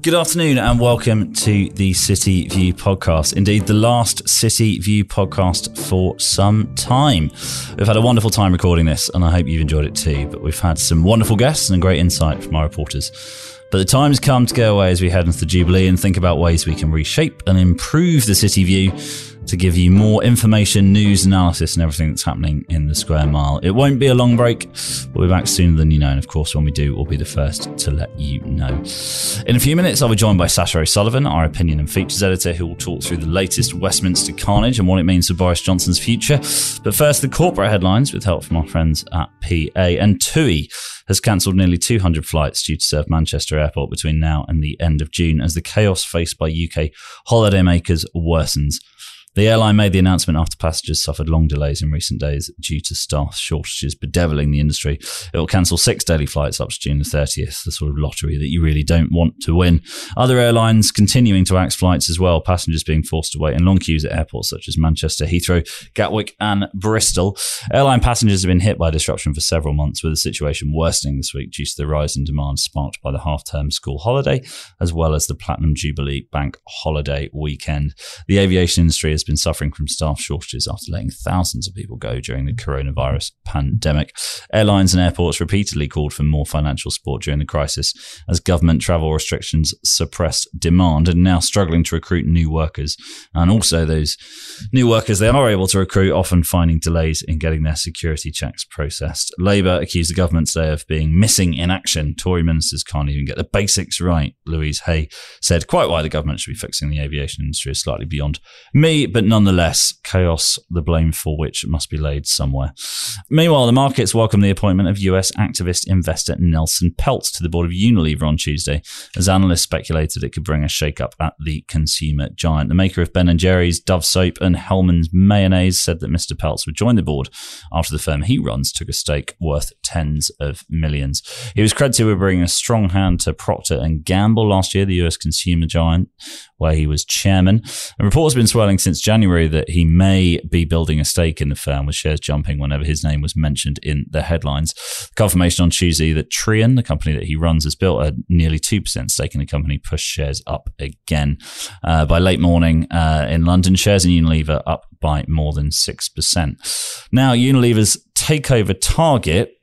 Good afternoon and welcome to the City View podcast. Indeed, the last City View podcast for some time. We've had a wonderful time recording this and I hope you've enjoyed it too. But we've had some wonderful guests and great insight from our reporters. But the time has come to go away as we head into the Jubilee and think about ways we can reshape and improve the City View to give you more information, news, analysis, and everything that's happening in the square mile. It won't be a long break. We'll be back sooner than you know. And of course, when we do, we'll be the first to let you know. In a few minutes, I'll be joined by Sascha O'Sullivan, our opinion and features editor, who will talk through the latest Westminster carnage and what it means for Boris Johnson's future. But first, the corporate headlines with help from our friends at PA. And TUI has cancelled nearly 200 flights due to serve Manchester Airport between now and the end of June as the chaos faced by UK holidaymakers worsens. The airline made the announcement after passengers suffered long delays in recent days due to staff shortages bedeviling the industry. It will cancel six daily flights up to June the 30th, the sort of lottery that you really don't want to win. Other airlines continuing to axe flights as well, passengers being forced to wait in long queues at airports such as Manchester, Heathrow, Gatwick, and Bristol. Airline passengers have been hit by disruption for several months, with the situation worsening this week due to the rise in demand sparked by the half term school holiday, as well as the Platinum Jubilee Bank holiday weekend. The aviation industry has been suffering from staff shortages after letting thousands of people go during the coronavirus pandemic. Airlines and airports repeatedly called for more financial support during the crisis as government travel restrictions suppressed demand and now struggling to recruit new workers. And also, those new workers they are able to recruit often finding delays in getting their security checks processed. Labour accused the government today of being missing in action. Tory ministers can't even get the basics right. Louise Haigh said quite why the government should be fixing the aviation industry is slightly beyond me, but nonetheless, chaos, the blame for which must be laid somewhere. Meanwhile, the markets welcome the appointment of US activist investor Nelson Peltz to the board of Unilever on Tuesday, as analysts speculated it could bring a shake-up at the consumer giant. The maker of Ben & Jerry's, Dove Soap and Hellmann's Mayonnaise said that Mr. Peltz would join the board after the firm he runs took a stake worth tens of millions. He was credited with bringing a strong hand to Procter & Gamble last year, the US consumer giant, where he was chairman. And reports have been swirling since January that he may be building a stake in the firm, with shares jumping whenever his name was mentioned in the headlines. Confirmation on Tuesday that Trian, the company that he runs, has built a nearly 2% stake in the company, pushed shares up again. Uh, by late morning uh, in London, shares in Unilever up by more than 6%. Now, Unilever's takeover target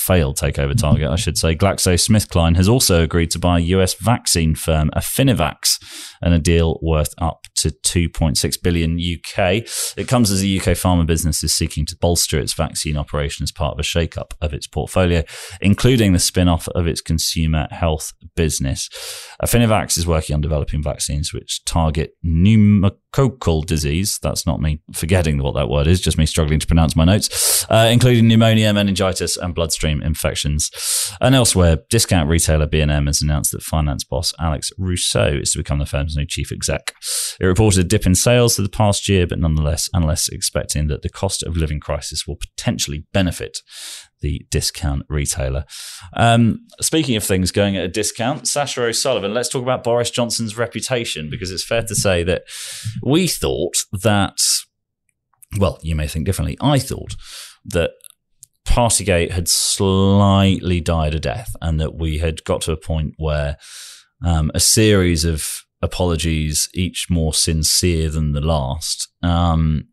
failed takeover target, I should say, GlaxoSmithKline has also agreed to buy US vaccine firm Affinivax and a deal worth up to 2.6 billion UK. It comes as the UK pharma business is seeking to bolster its vaccine operation as part of a shake-up of its portfolio, including the spin-off of its consumer health business. Affinivax is working on developing vaccines which target pneumococcal disease. That's not me forgetting what that word is, just me struggling to pronounce my notes, uh, including pneumonia, meningitis, and bloodstream infections. And elsewhere, discount retailer B&M has announced that finance boss Alex Russo is to become the firm's new chief exec. It reported a dip in sales for the past year, but nonetheless, analysts expecting that the cost of living crisis will potentially benefit the discount retailer. Um, speaking of things going at a discount, Sascha O'Sullivan, let's talk about Boris Johnson's reputation because it's fair to say that we thought that, well, you may think differently. I thought that Partygate had slightly died a death and that we had got to a point where um, a series of apologies, each more sincere than the last, um,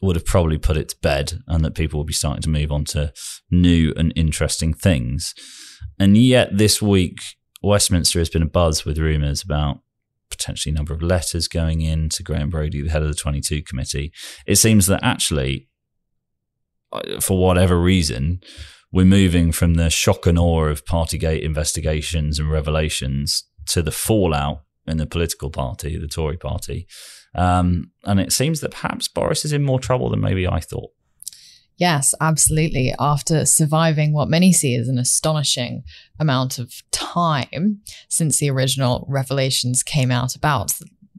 would have probably put it to bed and that people would be starting to move on to new and interesting things. And yet this week, Westminster has been a buzz with rumours about potentially a number of letters going in to Graham Brady, the head of the 22 committee. It seems that actually, uh, for whatever reason, we're moving from the shock and awe of Partygate investigations and revelations to the fallout in the political party, the Tory party. Um, and it seems that perhaps Boris is in more trouble than maybe I thought. Yes, absolutely. After surviving what many see as an astonishing amount of time since the original revelations came out about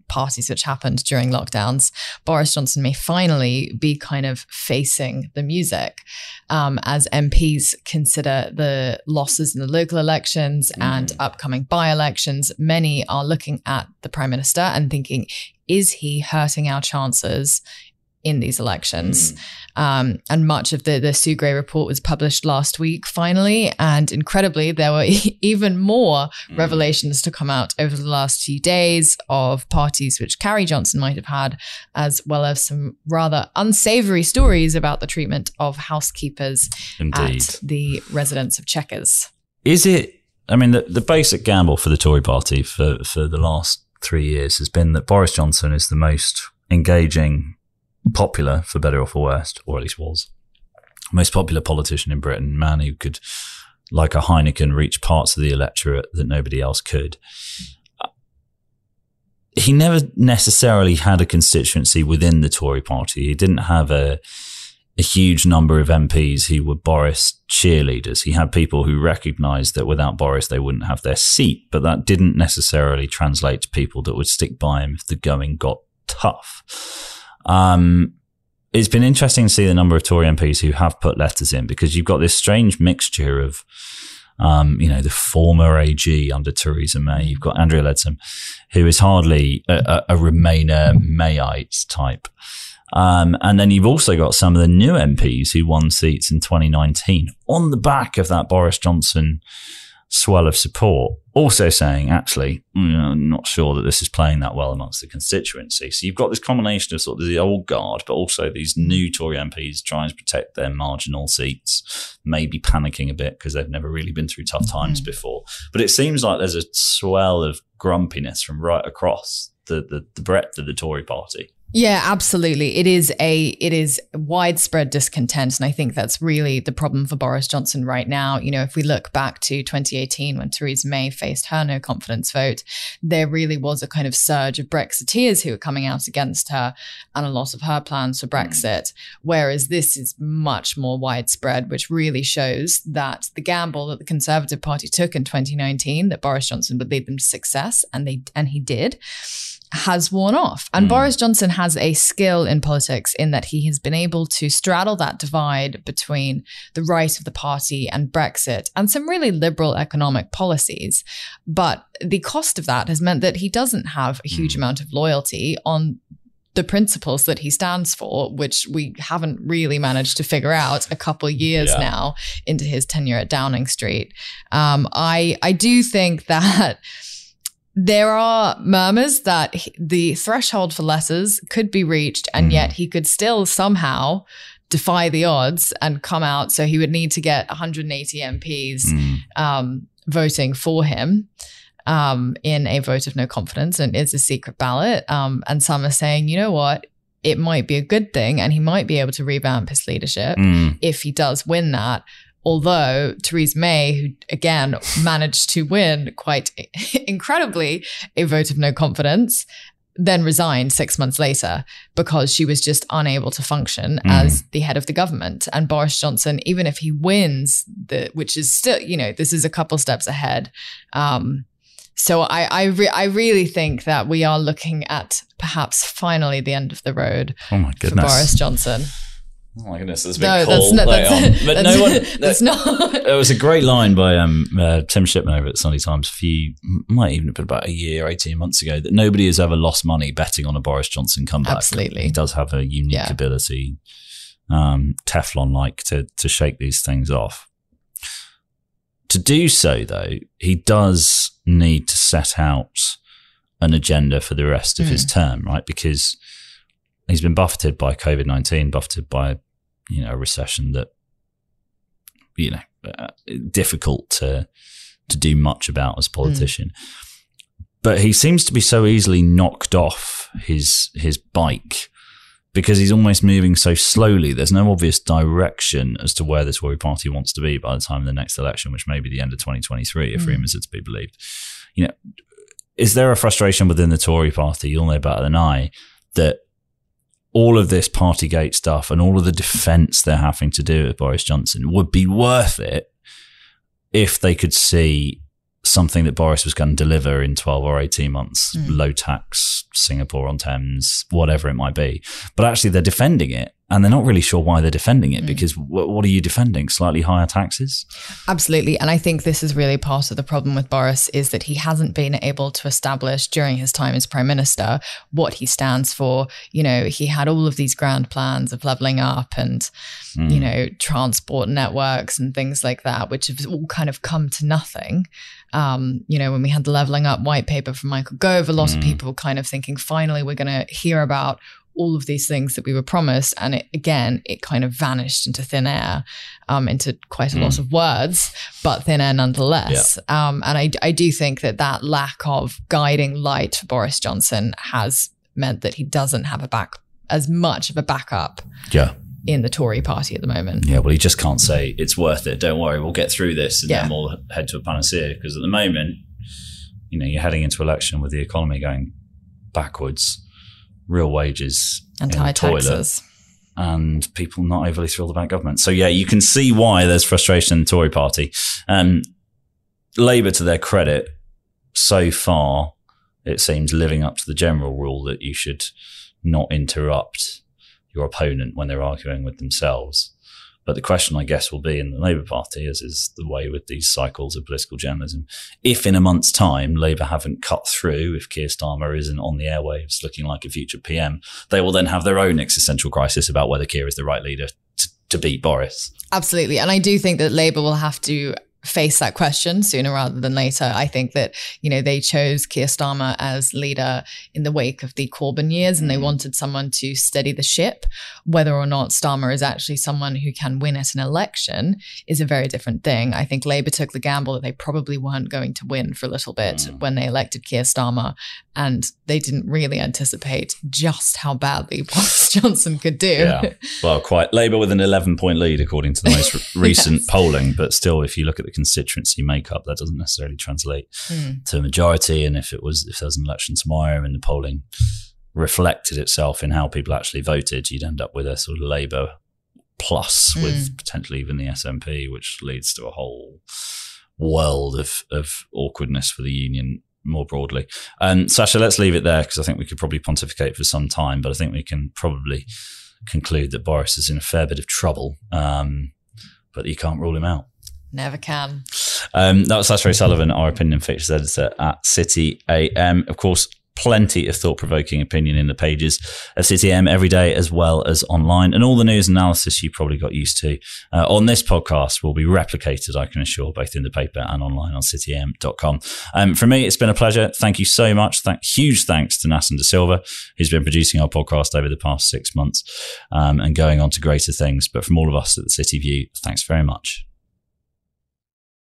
parties which happened during lockdowns, Boris Johnson may finally be kind of facing the music um, as MPs consider the losses in the local elections mm. and upcoming by elections. Many are looking at the prime minister and thinking, is he hurting our chances in these elections. Mm. Um, and much of the, the Sue Gray report was published last week, finally. And incredibly, there were even more mm. revelations to come out over the last few days of parties which Carrie Johnson might have had, as well as some rather unsavory stories about the treatment of housekeepers Indeed. at the residence of Chequers. Is it? I mean, the, the basic gamble for the Tory party for, for the last three years has been that Boris Johnson is the most engaging popular, for better or for worse, or at least was, most popular politician in Britain, man who could, like a Heineken, reach parts of the electorate that nobody else could. Uh, he never necessarily had a constituency within the Tory party. He didn't have a a huge number of MPs who were Boris cheerleaders. He had people who recognised that without Boris they wouldn't have their seat, but that didn't necessarily translate to people that would stick by him if the going got tough. Um, it's been interesting to see the number of Tory MPs who have put letters in because you've got this strange mixture of, um, you know, the former AG under Theresa May. You've got Andrea Leadsom, who is hardly a, a, a Remainer Mayite type. Um, and then you've also got some of the new MPs who won seats in 2019 on the back of that Boris Johnson swell of support. Also saying, actually, I'm not sure that this is playing that well amongst the constituency. So you've got this combination of sort of the old guard, but also these new Tory MPs trying to protect their marginal seats, maybe panicking a bit because they've never really been through tough times mm. before. But it seems like there's a swell of grumpiness from right across the, the, the breadth of the Tory party. Yeah, absolutely. It is a it is widespread discontent and I think that's really the problem for Boris Johnson right now. You know, if we look back to 2018 when Theresa May faced her no confidence vote, there really was a kind of surge of Brexiteers who were coming out against her and a lot of her plans for hmm. Brexit, whereas this is much more widespread which really shows that the gamble that the Conservative Party took in 2019 that Boris Johnson would lead them to success and they and he did has worn off. And mm. Boris Johnson has a skill in politics in that he has been able to straddle that divide between the right of the party and Brexit and some really liberal economic policies. But the cost of that has meant that he doesn't have a huge mm. amount of loyalty on the principles that he stands for, which we haven't really managed to figure out a couple years yeah. now into his tenure at Downing Street. Um, I I do think that there are murmurs that the threshold for letters could be reached, and mm. yet he could still somehow defy the odds and come out. So he would need to get 180 MPs mm. um, voting for him. Um, in a vote of no confidence, and it's a secret ballot. Um, and some are saying, you know what, it might be a good thing, and he might be able to revamp his leadership mm. if he does win that. Although Theresa May, who again managed to win quite incredibly a vote of no confidence, then resigned six months later because she was just unable to function mm. as the head of the government. And Boris Johnson, even if he wins the, which is still, you know, this is a couple steps ahead. Um, so I, I, re- I really think that we are looking at perhaps finally the end of the road oh my goodness. for Boris Johnson. Oh my goodness, that's a no. That's not, that's, but that's, no one. That's not. There was a great line by um, uh, Tim Shipman over at Sunday Times a few, might even have been about a year, eighteen months ago, that nobody has ever lost money betting on a Boris Johnson comeback. Absolutely, he does have a unique yeah. ability, um, Teflon-like, to to shake these things off. To do so, though, he does need to set out an agenda for the rest of mm. his hmm. term, right? Because he's been buffeted by COVID nineteen, buffeted by you know a recession that you know uh, difficult to to do much about as a politician. Mm. But he seems to be so easily knocked off his his bike because he's almost moving so slowly. There's no obvious direction as to where the Tory party wants to be by the time of the next election, which may be the end of 2023, if mm. rumours are to be believed. You know, is there a frustration within the Tory party? You'll know better than I that all of this Partygate stuff and all of the defense they're having to do with Boris Johnson would be worth it if they could see something that Boris was going to deliver in 12 or 18 months, mm. low tax, Singapore on Thames, whatever it might be. But actually, they're defending it and they're not really sure why they're defending it mm. because w- what are you defending? Slightly higher taxes? Absolutely. And I think this is really part of the problem with Boris is that he hasn't been able to establish during his time as prime minister what he stands for. You know, he had all of these grand plans of leveling up and, mm. you know, transport networks and things like that, which have all kind of come to nothing. Um, you know, when we had the leveling up white paper from Michael Gove, a lot mm. of people kind of thinking, finally, we're going to hear about all of these things that we were promised. And it, again, it kind of vanished into thin air, um, into quite a mm. lot of words, but thin air nonetheless. Yeah. Um, and I, I do think that that lack of guiding light for Boris Johnson has meant that he doesn't have a back as much of a backup. Yeah. In the Tory party at the moment. Yeah, well, he just can't say it's worth it. Don't worry, we'll get through this and yeah. then we'll head to a panacea. Because at the moment, you know, you're heading into election with the economy going backwards real wages and high taxes. And people not overly thrilled about government. So, yeah, you can see why there's frustration in the Tory party. Um, Labour, to their credit, so far, it seems living up to the general rule that you should not interrupt your opponent when they're arguing with themselves. But the question, I guess, will be in the Labour Party, as is the way with these cycles of political journalism, if in a month's time Labour haven't cut through, if Keir Starmer isn't on the airwaves looking like a future PM, they will then have their own existential crisis about whether Keir is the right leader to, to beat Boris. Absolutely. And I do think that Labour will have to face that question sooner rather than later. I think that, you know, they chose Keir Starmer as leader in the wake of the Corbyn years and they mm. wanted someone to steady the ship. Whether or not Starmer is actually someone who can win at an election is a very different thing. I think Labour took the gamble that they probably weren't going to win for a little bit mm. when they elected Keir Starmer and they didn't really anticipate just how badly Boris Johnson could do. Yeah. Well, quite Labour with an 11 point lead according to the most recent polling, but still if you look at the constituency makeup, that doesn't necessarily translate mm. to a majority. And if it was, if there was an election tomorrow and the polling reflected itself in how people actually voted, you'd end up with a sort of Labour plus mm. with potentially even the SNP, which leads to a whole world of, of awkwardness for the union more broadly. And um, Sascha, let's leave it there because I think we could probably pontificate for some time, but I think we can probably conclude that Boris is in a fair bit of trouble, um, but you can't rule him out. Never can. Um, that was Sascha O'Sullivan, our opinion features editor at City AM. Of course, plenty of thought provoking opinion in the pages of City AM every day, as well as online. And all the news analysis you probably got used to uh, on this podcast will be replicated, I can assure, both in the paper and online on cityam.com. Um, for me, it's been a pleasure. Thank you so much. Thank, huge thanks to Nassim De Silva, who's been producing our podcast over the past six months um, and going on to greater things. But from all of us at the City View, thanks very much.